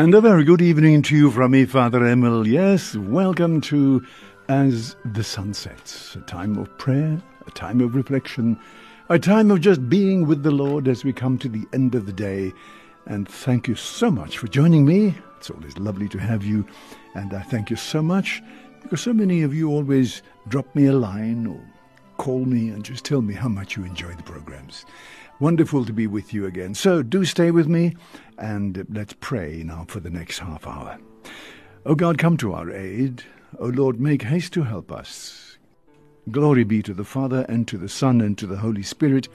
And a very good evening to you from me, Father Emil. Yes, welcome to As the Sun Sets, a time of prayer, a time of reflection, a time of just being with the Lord as we come to the end of the day. And thank you so much for joining me. It's always lovely to have you. And I thank you so much because so many of you always drop me a line or call me and just tell me how much you enjoy the programs. Wonderful to be with you again. So do stay with me and let's pray now for the next half hour. O God, come to our aid. O Lord, make haste to help us. Glory be to the Father, and to the Son, and to the Holy Spirit,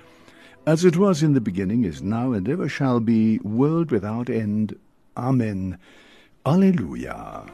as it was in the beginning, is now, and ever shall be, world without end. Amen. Alleluia.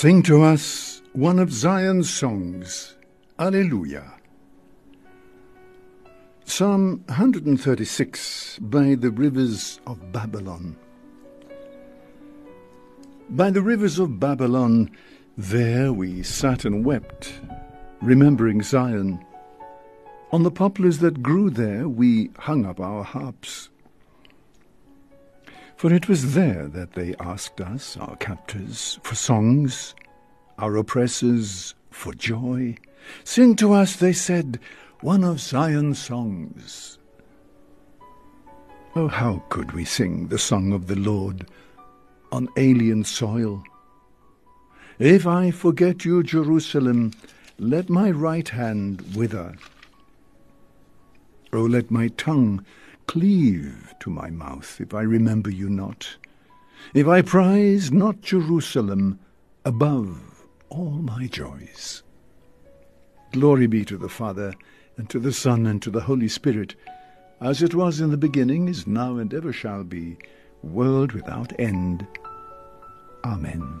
Sing to us one of Zion's songs. Alleluia. Psalm 136 By the Rivers of Babylon. By the rivers of Babylon, there we sat and wept, remembering Zion. On the poplars that grew there, we hung up our harps. For it was there that they asked us, our captors, for songs, our oppressors for joy. Sing to us, they said, one of Zion's songs. Oh, how could we sing the song of the Lord on alien soil? If I forget you, Jerusalem, let my right hand wither. Oh, let my tongue cleave to my mouth if I remember you not, if I prize not Jerusalem above all my joys. Glory be to the Father, and to the Son, and to the Holy Spirit, as it was in the beginning, is now, and ever shall be, world without end. Amen.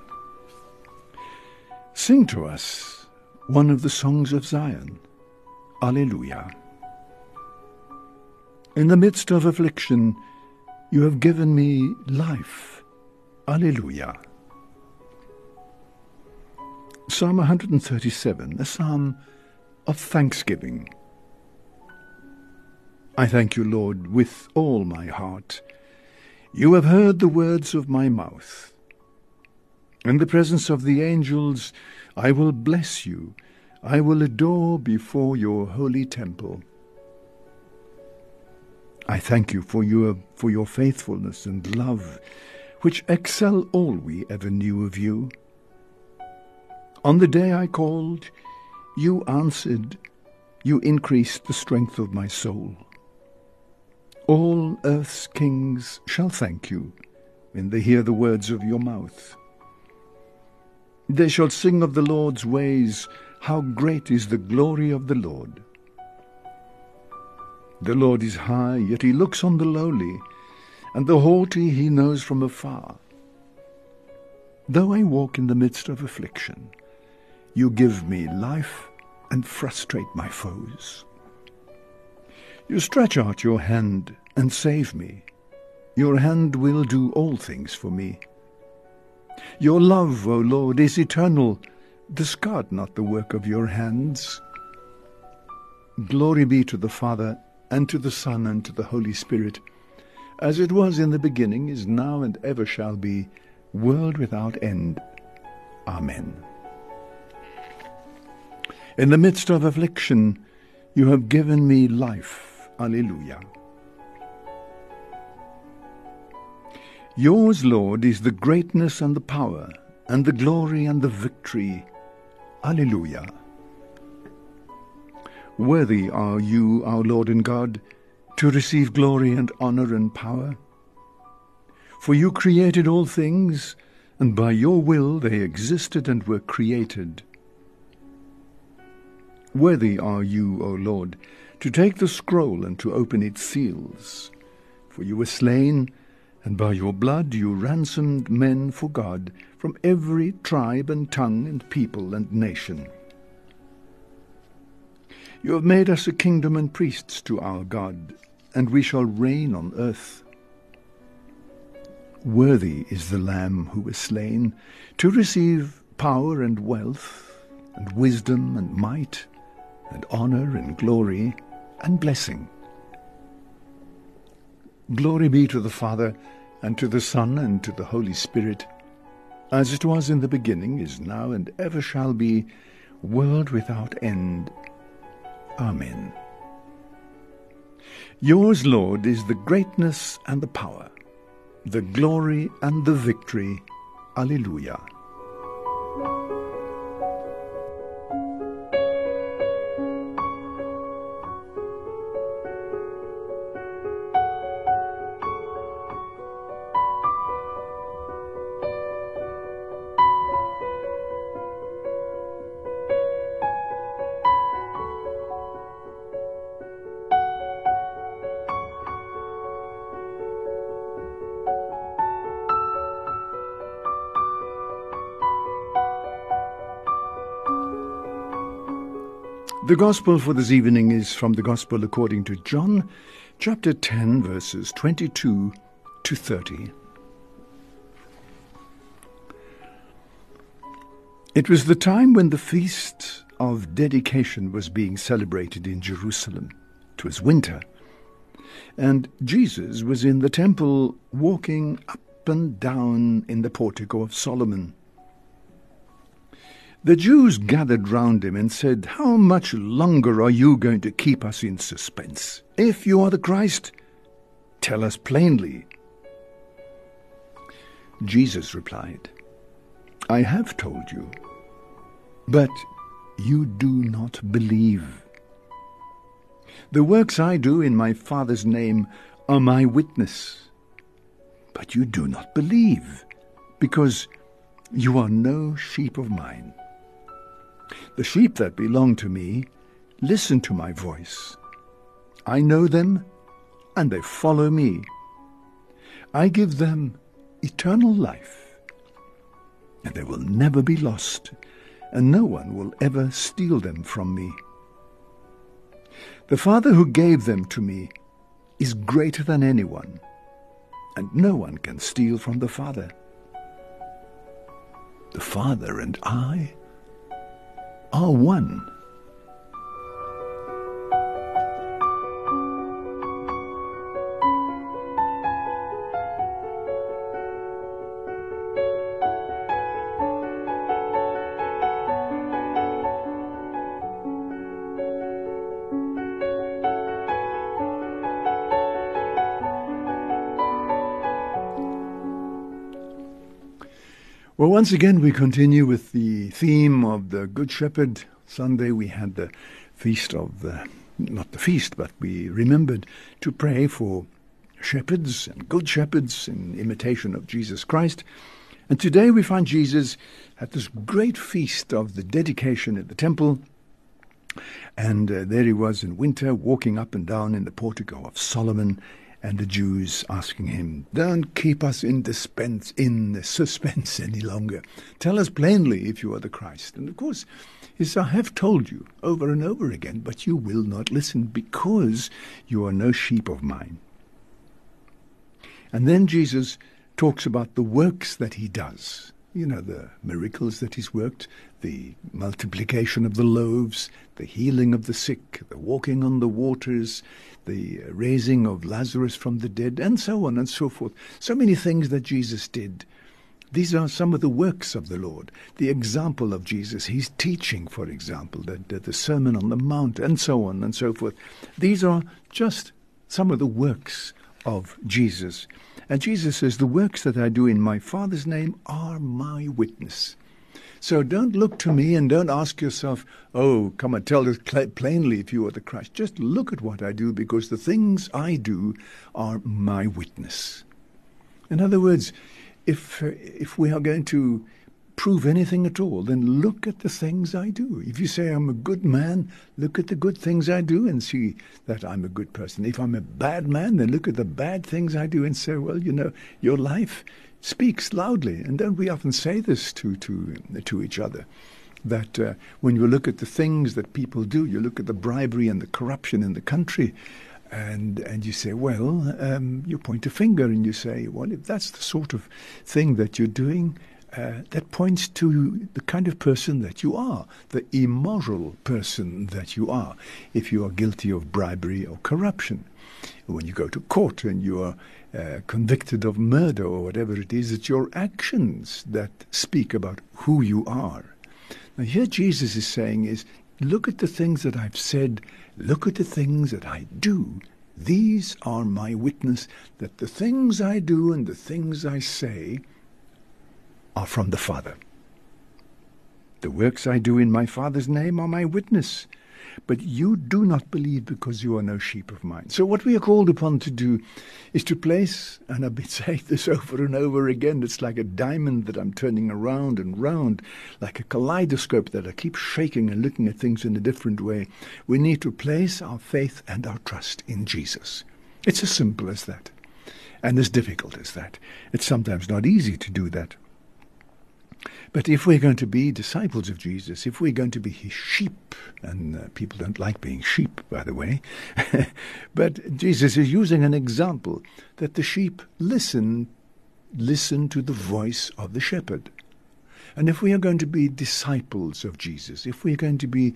Sing to us one of the songs of Zion. Alleluia. In the midst of affliction, you have given me life. Alleluia. Psalm 137, a psalm of thanksgiving. I thank you, Lord, with all my heart. You have heard the words of my mouth. In the presence of the angels, I will bless you. I will adore before your holy temple. I thank you for your, for your faithfulness and love, which excel all we ever knew of you. On the day I called, you answered, you increased the strength of my soul. All earth's kings shall thank you when they hear the words of your mouth. They shall sing of the Lord's ways, how great is the glory of the Lord. The Lord is high, yet he looks on the lowly, and the haughty he knows from afar. Though I walk in the midst of affliction, you give me life and frustrate my foes. You stretch out your hand and save me. Your hand will do all things for me. Your love, O Lord, is eternal. Discard not the work of your hands. Glory be to the Father, and to the Son, and to the Holy Spirit, as it was in the beginning, is now, and ever shall be, world without end. Amen. In the midst of affliction, you have given me life. Alleluia. Yours, Lord, is the greatness and the power, and the glory and the victory. Alleluia. Worthy are you, our Lord and God, to receive glory and honour and power. For you created all things, and by your will they existed and were created. Worthy are you, O Lord, to take the scroll and to open its seals. For you were slain, and by your blood you ransomed men for God from every tribe and tongue and people and nation. You have made us a kingdom and priests to our God, and we shall reign on earth. Worthy is the Lamb who was slain to receive power and wealth, and wisdom and might, and honour and glory, and blessing. Glory be to the Father, and to the Son, and to the Holy Spirit, as it was in the beginning, is now, and ever shall be, world without end. Amen. Yours, Lord, is the greatness and the power, the glory and the victory. Alleluia. The Gospel for this evening is from the Gospel according to John, chapter 10, verses 22 to 30. It was the time when the feast of dedication was being celebrated in Jerusalem. It was winter, and Jesus was in the temple walking up and down in the portico of Solomon. The Jews gathered round him and said, How much longer are you going to keep us in suspense? If you are the Christ, tell us plainly. Jesus replied, I have told you, but you do not believe. The works I do in my Father's name are my witness, but you do not believe, because you are no sheep of mine. The sheep that belong to me listen to my voice. I know them, and they follow me. I give them eternal life, and they will never be lost, and no one will ever steal them from me. The Father who gave them to me is greater than anyone, and no one can steal from the Father. The Father and I are one. Well, once again, we continue with the theme of the Good Shepherd. Sunday, we had the feast of the, not the feast, but we remembered to pray for shepherds and good shepherds in imitation of Jesus Christ. And today we find Jesus at this great feast of the dedication at the temple. And uh, there he was in winter, walking up and down in the portico of Solomon and the Jews asking him, Don't keep us in in suspense any longer. Tell us plainly if you are the Christ. And of course, he says, I have told you over and over again, but you will not listen because you are no sheep of mine. And then Jesus talks about the works that he does you know, the miracles that he's worked, the multiplication of the loaves, the healing of the sick, the walking on the waters, the raising of Lazarus from the dead, and so on and so forth. So many things that Jesus did. These are some of the works of the Lord, the example of Jesus. He's teaching, for example, the, the Sermon on the Mount, and so on and so forth. These are just some of the works of Jesus. And Jesus says, The works that I do in my Father's name are my witness. So don't look to me and don't ask yourself, oh, come and tell us plainly if you are the Christ. Just look at what I do because the things I do are my witness. In other words, if, if we are going to prove anything at all, then look at the things I do. If you say I'm a good man, look at the good things I do and see that I'm a good person. If I'm a bad man, then look at the bad things I do and say, well, you know, your life speaks loudly. And don't we often say this to, to, to each other? That uh, when you look at the things that people do, you look at the bribery and the corruption in the country, and and you say, well, um, you point a finger and you say, well, if that's the sort of thing that you're doing, uh, that points to the kind of person that you are, the immoral person that you are, if you are guilty of bribery or corruption. When you go to court and you are uh, convicted of murder or whatever it is, it's your actions that speak about who you are. Now, here Jesus is saying is, look at the things that I've said, look at the things that I do. These are my witness that the things I do and the things I say are from the Father. The works I do in my Father's name are my witness. But you do not believe because you are no sheep of mine. So, what we are called upon to do is to place, and I've been saying this over and over again, it's like a diamond that I'm turning around and round, like a kaleidoscope that I keep shaking and looking at things in a different way. We need to place our faith and our trust in Jesus. It's as simple as that, and as difficult as that. It's sometimes not easy to do that. But if we're going to be disciples of Jesus, if we're going to be his sheep, and uh, people don't like being sheep, by the way, but Jesus is using an example that the sheep listen, listen to the voice of the shepherd. And if we are going to be disciples of Jesus, if we're going to be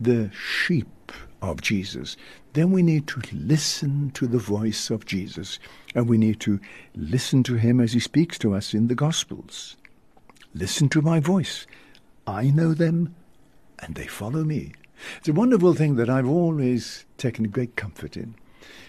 the sheep of Jesus, then we need to listen to the voice of Jesus, and we need to listen to him as he speaks to us in the Gospels. Listen to my voice. I know them, and they follow me. It's a wonderful thing that I've always taken great comfort in,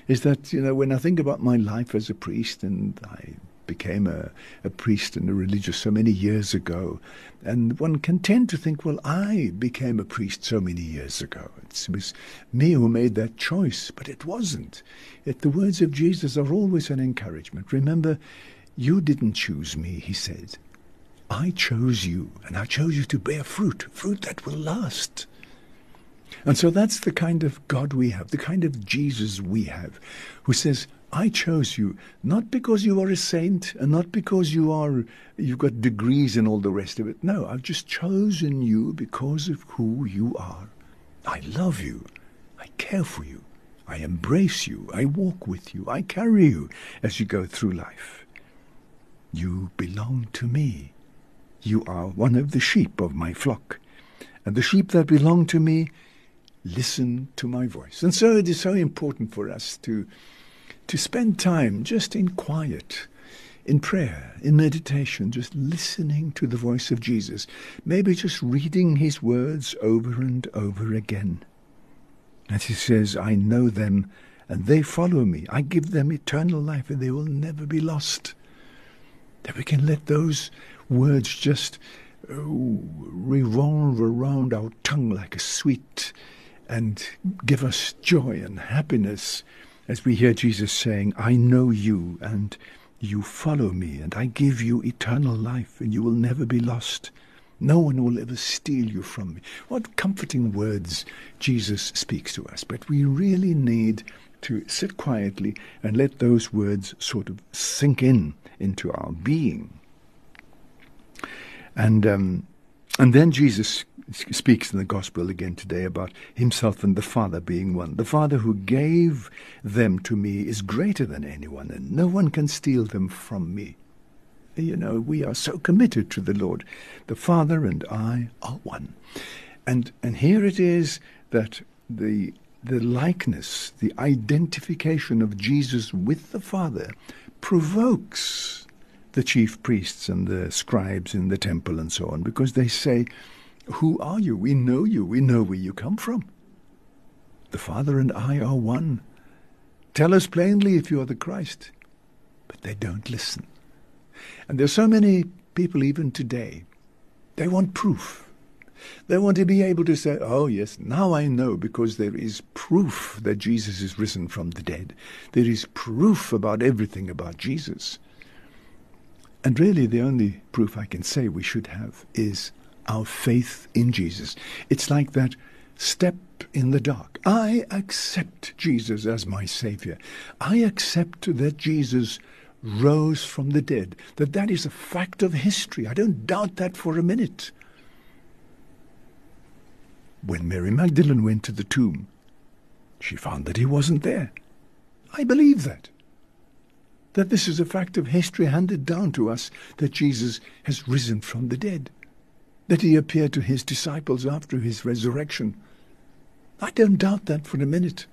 is that, you know, when I think about my life as a priest, and I became a, a priest and a religious so many years ago, and one can tend to think, well, I became a priest so many years ago. It was me who made that choice, but it wasn't. Yet the words of Jesus are always an encouragement. Remember, you didn't choose me, he said. I chose you, and I chose you to bear fruit, fruit that will last. And so that's the kind of God we have, the kind of Jesus we have, who says, I chose you not because you are a saint and not because you are you've got degrees and all the rest of it. No, I've just chosen you because of who you are. I love you. I care for you. I embrace you. I walk with you. I carry you as you go through life. You belong to me. You are one of the sheep of my flock. And the sheep that belong to me listen to my voice. And so it is so important for us to, to spend time just in quiet, in prayer, in meditation, just listening to the voice of Jesus. Maybe just reading his words over and over again. As he says, I know them and they follow me. I give them eternal life and they will never be lost. That we can let those words just oh, revolve around our tongue like a sweet and give us joy and happiness as we hear Jesus saying, I know you and you follow me and I give you eternal life and you will never be lost. No one will ever steal you from me. What comforting words Jesus speaks to us. But we really need to sit quietly and let those words sort of sink in into our being. And um, and then Jesus speaks in the gospel again today about himself and the Father being one. The Father who gave them to me is greater than anyone, and no one can steal them from me. You know, we are so committed to the Lord. The Father and I are one. And and here it is that the the likeness, the identification of Jesus with the Father provokes the chief priests and the scribes in the temple and so on, because they say, Who are you? We know you. We know where you come from. The Father and I are one. Tell us plainly if you are the Christ. But they don't listen. And there's so many people even today, they want proof. They want to be able to say, oh, yes, now I know because there is proof that Jesus is risen from the dead. There is proof about everything about Jesus. And really, the only proof I can say we should have is our faith in Jesus. It's like that step in the dark. I accept Jesus as my Savior. I accept that Jesus rose from the dead, that that is a fact of history. I don't doubt that for a minute. When Mary Magdalene went to the tomb, she found that he wasn't there. I believe that that this is a fact of history handed down to us that Jesus has risen from the dead, that he appeared to his disciples after his resurrection. I don't doubt that for a minute.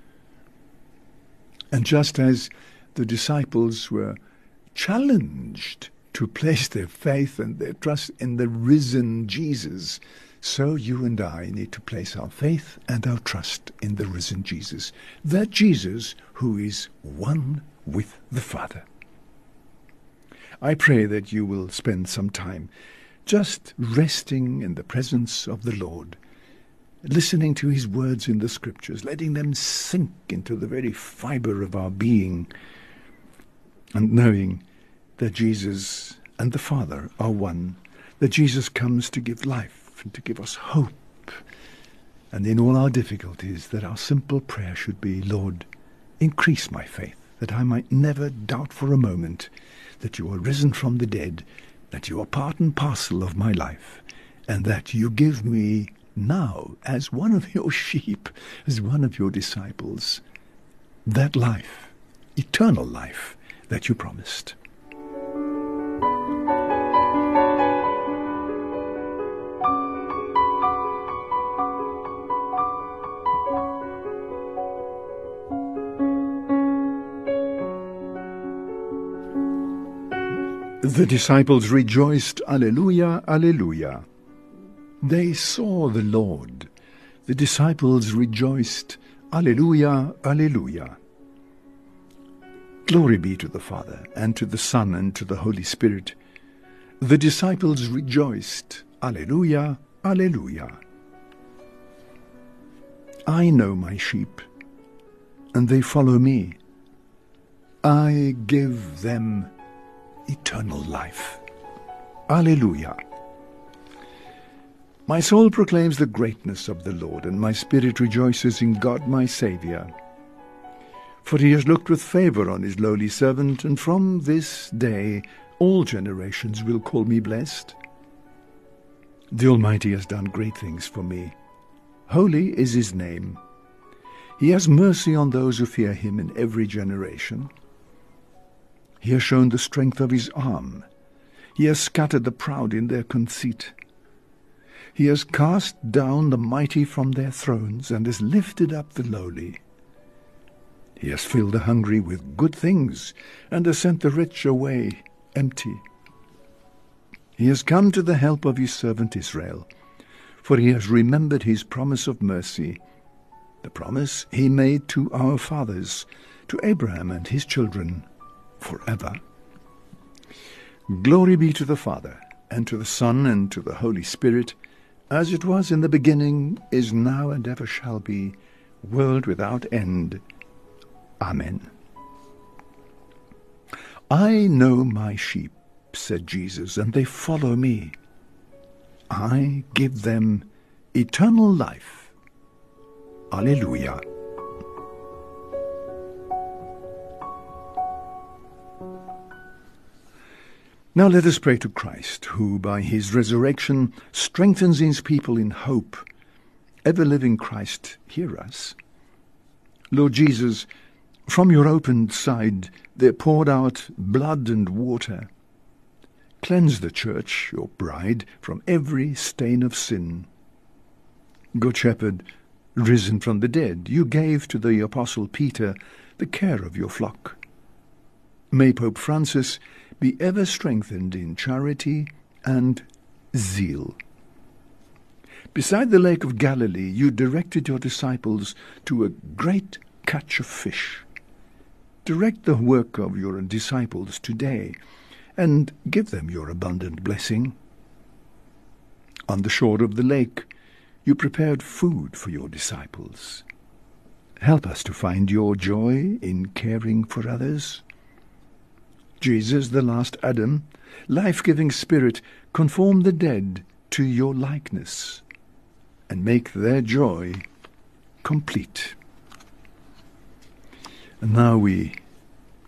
And just as the disciples were challenged to place their faith and their trust in the risen Jesus, so you and I need to place our faith and our trust in the risen Jesus, that Jesus who is one with the Father. I pray that you will spend some time just resting in the presence of the Lord, listening to his words in the scriptures, letting them sink into the very fiber of our being, and knowing that Jesus and the Father are one, that Jesus comes to give life and to give us hope. And in all our difficulties, that our simple prayer should be, Lord, increase my faith, that I might never doubt for a moment that you are risen from the dead that you are part and parcel of my life, and that you give me now, as one of your sheep, as one of your disciples, that life, eternal life that you promised. The disciples rejoiced, Alleluia, Alleluia. They saw the Lord. The disciples rejoiced, Alleluia, Alleluia. Glory be to the Father, and to the Son, and to the Holy Spirit. The disciples rejoiced, Alleluia, Alleluia. I know my sheep, and they follow me. I give them eternal life. Alleluia. My soul proclaims the greatness of the Lord, and my spirit rejoices in God my Saviour. For he has looked with favour on his lowly servant, and from this day all generations will call me blessed. The Almighty has done great things for me. Holy is his name. He has mercy on those who fear him in every generation. He has shown the strength of his arm. He has scattered the proud in their conceit. He has cast down the mighty from their thrones and has lifted up the lowly. He has filled the hungry with good things and has sent the rich away empty. He has come to the help of his servant Israel, for he has remembered his promise of mercy, the promise he made to our fathers, to Abraham and his children forever. Glory be to the Father, and to the Son, and to the Holy Spirit, as it was in the beginning, is now, and ever shall be, world without end. Amen. I know my sheep, said Jesus, and they follow me. I give them eternal life. Alleluia. Now let us pray to Christ, who by his resurrection strengthens his people in hope. Ever living Christ, hear us. Lord Jesus, from your opened side there poured out blood and water. Cleanse the church, your bride, from every stain of sin. Good Shepherd, risen from the dead, you gave to the Apostle Peter the care of your flock. May Pope Francis be ever strengthened in charity and zeal. Beside the lake of Galilee, you directed your disciples to a great catch of fish. Direct the work of your disciples today, and give them your abundant blessing. On the shore of the lake, you prepared food for your disciples. Help us to find your joy in caring for others. Jesus, the last Adam, life-giving Spirit, conform the dead to your likeness and make their joy complete. And now we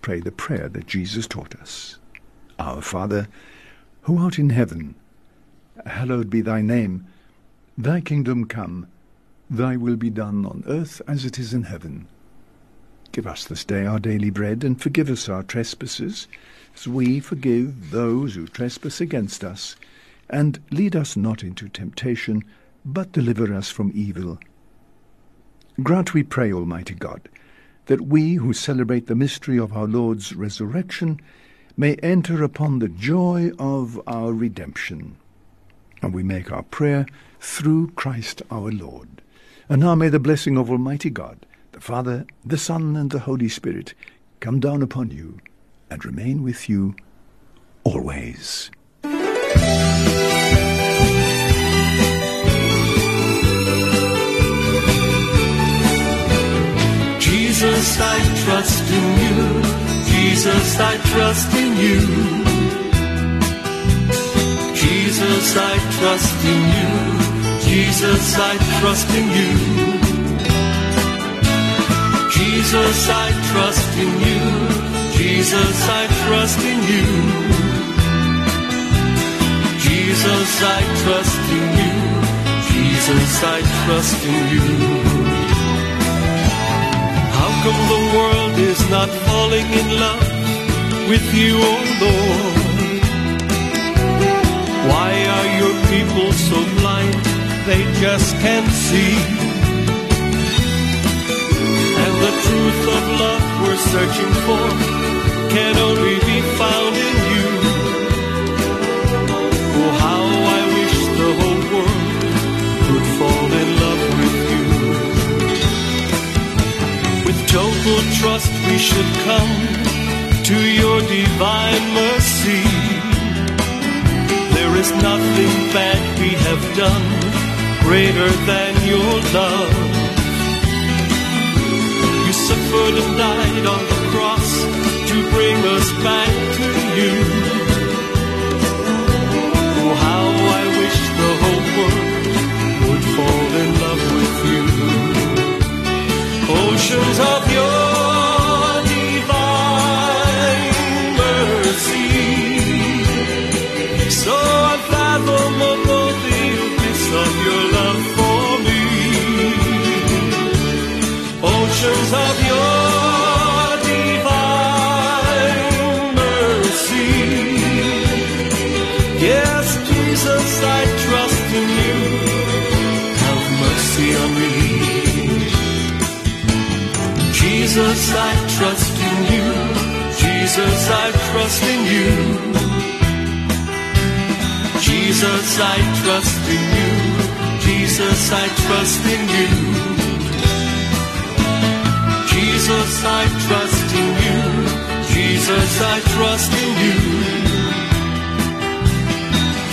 pray the prayer that Jesus taught us. Our Father, who art in heaven, hallowed be thy name. Thy kingdom come, thy will be done on earth as it is in heaven. Give us this day our daily bread, and forgive us our trespasses, as we forgive those who trespass against us. And lead us not into temptation, but deliver us from evil. Grant, we pray, Almighty God, that we who celebrate the mystery of our Lord's resurrection may enter upon the joy of our redemption. And we make our prayer through Christ our Lord. And now may the blessing of Almighty God, the Father, the Son, and the Holy Spirit come down upon you and remain with you always. Jesus, I trust in you. Jesus, I trust in you. Jesus, I trust in you. Jesus, I trust in you. Jesus, I trust in you. Jesus, I trust in you. Jesus, I trust in you. Jesus, I trust in you. How come the world is not falling in love with you, oh Lord? Why are your people so blind they just can't see? The truth of love we're searching for can only be found in you. Oh, how I wish the whole world could fall in love with you. With total trust, we should come to your divine mercy. There is nothing bad we have done greater than your love. Suffered and died on the cross to bring us back to you. Jesus, I trust in you. Jesus, I trust in you. Jesus, I trust in you. Jesus, I trust in you. Jesus, I trust in you. Jesus, I trust in you.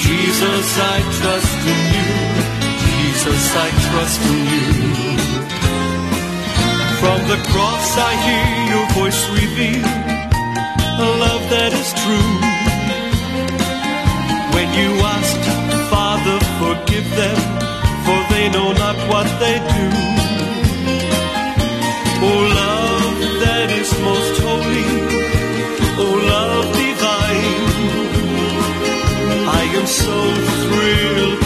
Jesus, I trust in you. Jesus, I trust in you. From the cross I hear your voice reveal a love that is true. When you asked, Father, forgive them, for they know not what they do. Oh, love that is most holy, oh, love divine. I am so thrilled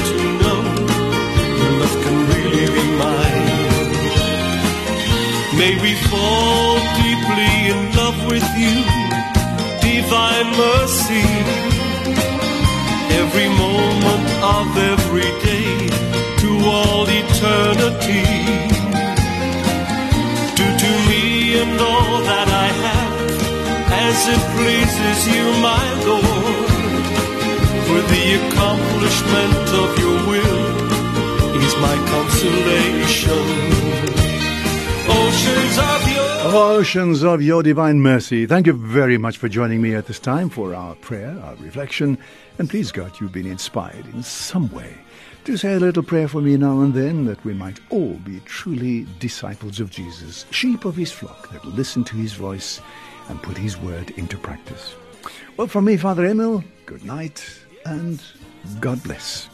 May we fall deeply in love with you, divine mercy. Every moment of every day to all eternity. Do to me and all that I have as it pleases you, my Lord. For the accomplishment of your will is my consolation. Oceans of your divine mercy. Thank you very much for joining me at this time for our prayer, our reflection. And please, God, you've been inspired in some way to say a little prayer for me now and then that we might all be truly disciples of Jesus, sheep of his flock that listen to his voice and put his word into practice. Well, from me, Father Emil, good night and God bless.